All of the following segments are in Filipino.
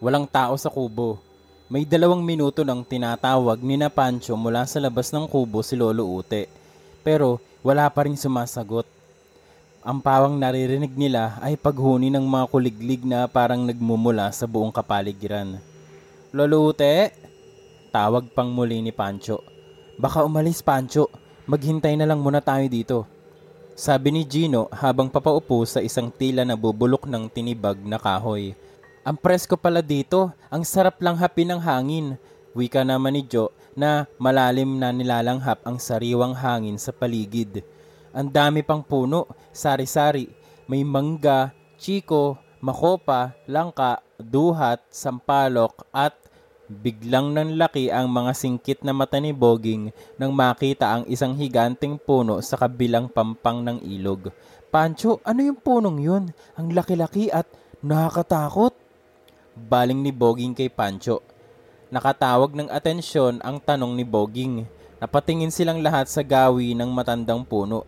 Walang tao sa kubo. May dalawang minuto nang tinatawag ni na Pancho mula sa labas ng kubo si Lolo Ute. Pero wala pa rin sumasagot. Ang pawang naririnig nila ay paghuni ng mga kuliglig na parang nagmumula sa buong kapaligiran. Lolo Ute! Tawag pang muli ni Pancho. Baka umalis Pancho, maghintay na lang muna tayo dito. Sabi ni Gino habang papaupo sa isang tila na bubulok ng tinibag na kahoy. Ang presko pala dito, ang sarap lang hapin ng hangin. Wika naman ni Joe na malalim na nilalanghap ang sariwang hangin sa paligid. Ang dami pang puno, sari-sari. May mangga, chiko, makopa, langka, duhat, sampalok at biglang nanlaki ang mga singkit na mata ni Boging nang makita ang isang higanting puno sa kabilang pampang ng ilog. Pancho, ano yung punong yun? Ang laki-laki at nakakatakot. Baling ni Boging kay Pancho. Nakatawag ng atensyon ang tanong ni Boging. Napatingin silang lahat sa gawi ng matandang puno.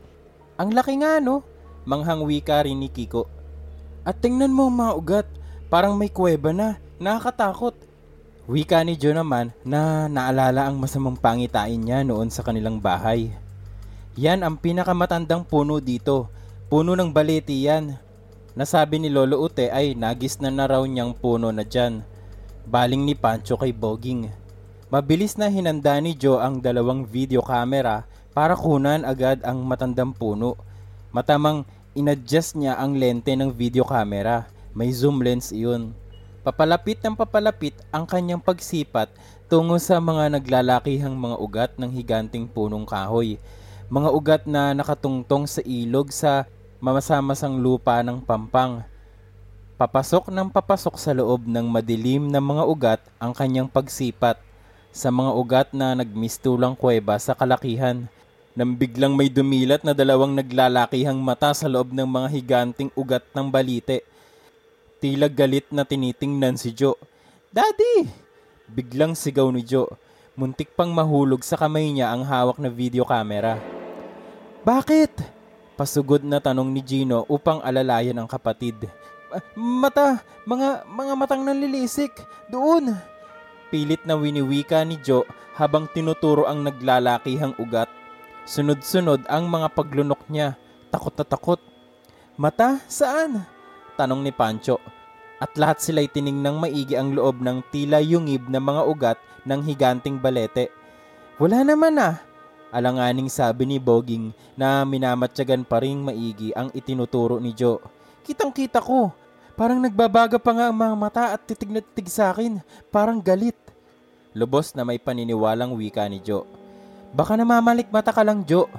Ang laki nga no? Manghang wika rin ni Kiko. At tingnan mo mga ugat, parang may kuweba na, nakakatakot. Wika ni Joe naman na naalala ang masamang pangitain niya noon sa kanilang bahay. Yan ang pinakamatandang puno dito. Puno ng baleti yan. Nasabi ni Lolo Ute ay nagis na na raw niyang puno na dyan. Baling ni Pancho kay Boging. Mabilis na hinanda ni Joe ang dalawang video camera para kunan agad ang matandang puno. Matamang inadjust niya ang lente ng video camera. May zoom lens iyon. Papalapit ng papalapit ang kanyang pagsipat tungo sa mga naglalakihang mga ugat ng higanting punong kahoy. Mga ugat na nakatungtong sa ilog sa mamasamasang lupa ng pampang. Papasok ng papasok sa loob ng madilim na mga ugat ang kanyang pagsipat sa mga ugat na nagmistulang kuweba sa kalakihan. Nang biglang may dumilat na dalawang naglalakihang mata sa loob ng mga higanting ugat ng balite. Tila galit na tinitingnan si Joe. Daddy! Biglang sigaw ni Joe. Muntik pang mahulog sa kamay niya ang hawak na video camera. Bakit? Pasugod na tanong ni Gino upang alalayan ang kapatid. Mata, mga mga matang nanlilisik. Doon. Pilit na winiwika ni Joe habang tinuturo ang naglalakihang ugat. Sunod-sunod ang mga paglunok niya. Takot na takot. Mata? Saan? Tanong ni Pancho. At lahat sila'y tiningnang maigi ang loob ng tila yungib na mga ugat ng higanting balete. Wala naman ah, Alanganing sabi ni Boging na minamatyagan pa rin maigi ang itinuturo ni Joe. Kitang kita ko. Parang nagbabaga pa nga ang mga mata at titig na titig sa akin. Parang galit. Lubos na may paniniwalang wika ni Joe. Baka namamalik mata ka lang, Joe.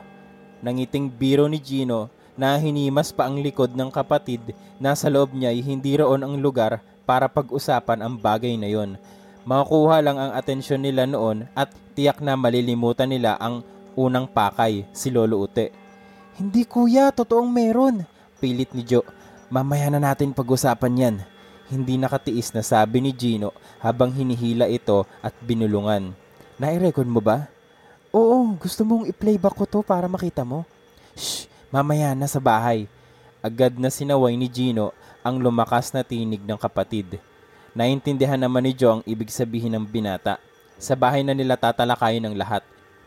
Nangiting biro ni Gino na hinimas pa ang likod ng kapatid na sa loob niya ay hindi roon ang lugar para pag-usapan ang bagay na yon. Makukuha lang ang atensyon nila noon at tiyak na malilimutan nila ang unang pakay, si Lolo Ute. Hindi kuya, totoong meron. Pilit ni Joe. Mamaya na natin pag-usapan yan. Hindi nakatiis na sabi ni Gino habang hinihila ito at binulungan. Nai-record mo ba? Oo, gusto mong i-playback ko to para makita mo. Shh, mamaya na sa bahay. Agad na sinaway ni Gino ang lumakas na tinig ng kapatid. Naintindihan naman ni Joe ang ibig sabihin ng binata. Sa bahay na nila tatalakayin ng lahat.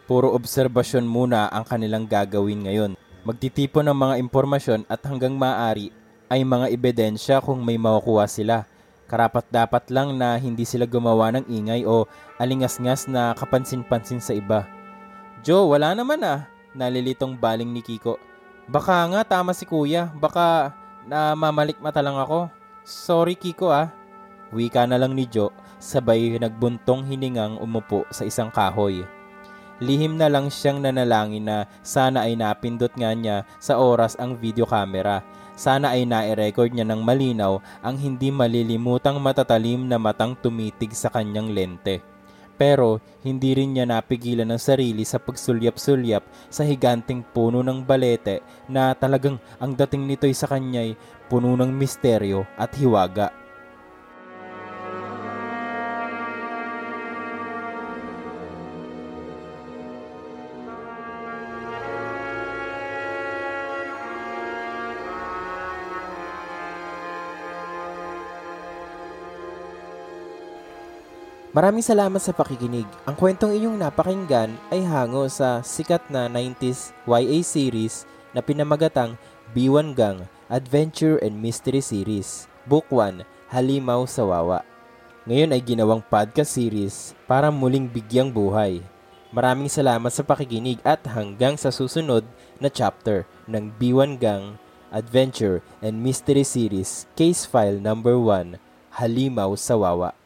Puro obserbasyon muna ang kanilang gagawin ngayon. Magtitipon ng mga impormasyon at hanggang maaari ay mga ebidensya kung may makukuha sila. Karapat dapat lang na hindi sila gumawa ng ingay o alingas-ngas na kapansin-pansin sa iba. Joe, wala naman ah, nalilitong baling ni Kiko. Baka nga tama si kuya, baka namamalikmata lang ako. Sorry Kiko ah. Wika na lang ni Joe, sabay nagbuntong hiningang umupo sa isang kahoy. Lihim na lang siyang nanalangin na sana ay napindot nga niya sa oras ang video camera sana ay nai-record niya ng malinaw ang hindi malilimutang matatalim na matang tumitig sa kanyang lente. Pero hindi rin niya napigilan ang sarili sa pagsulyap-sulyap sa higanting puno ng balete na talagang ang dating nito'y sa kanya'y puno ng misteryo at hiwaga. Maraming salamat sa pakikinig. Ang kwentong inyong napakinggan ay hango sa sikat na 90s YA series na pinamagatang B1 Gang Adventure and Mystery Series, Book 1, Halimaw sa Wawa. Ngayon ay ginawang podcast series para muling bigyang buhay. Maraming salamat sa pakikinig at hanggang sa susunod na chapter ng B1 Gang Adventure and Mystery Series Case File Number 1, Halimaw sa Wawa.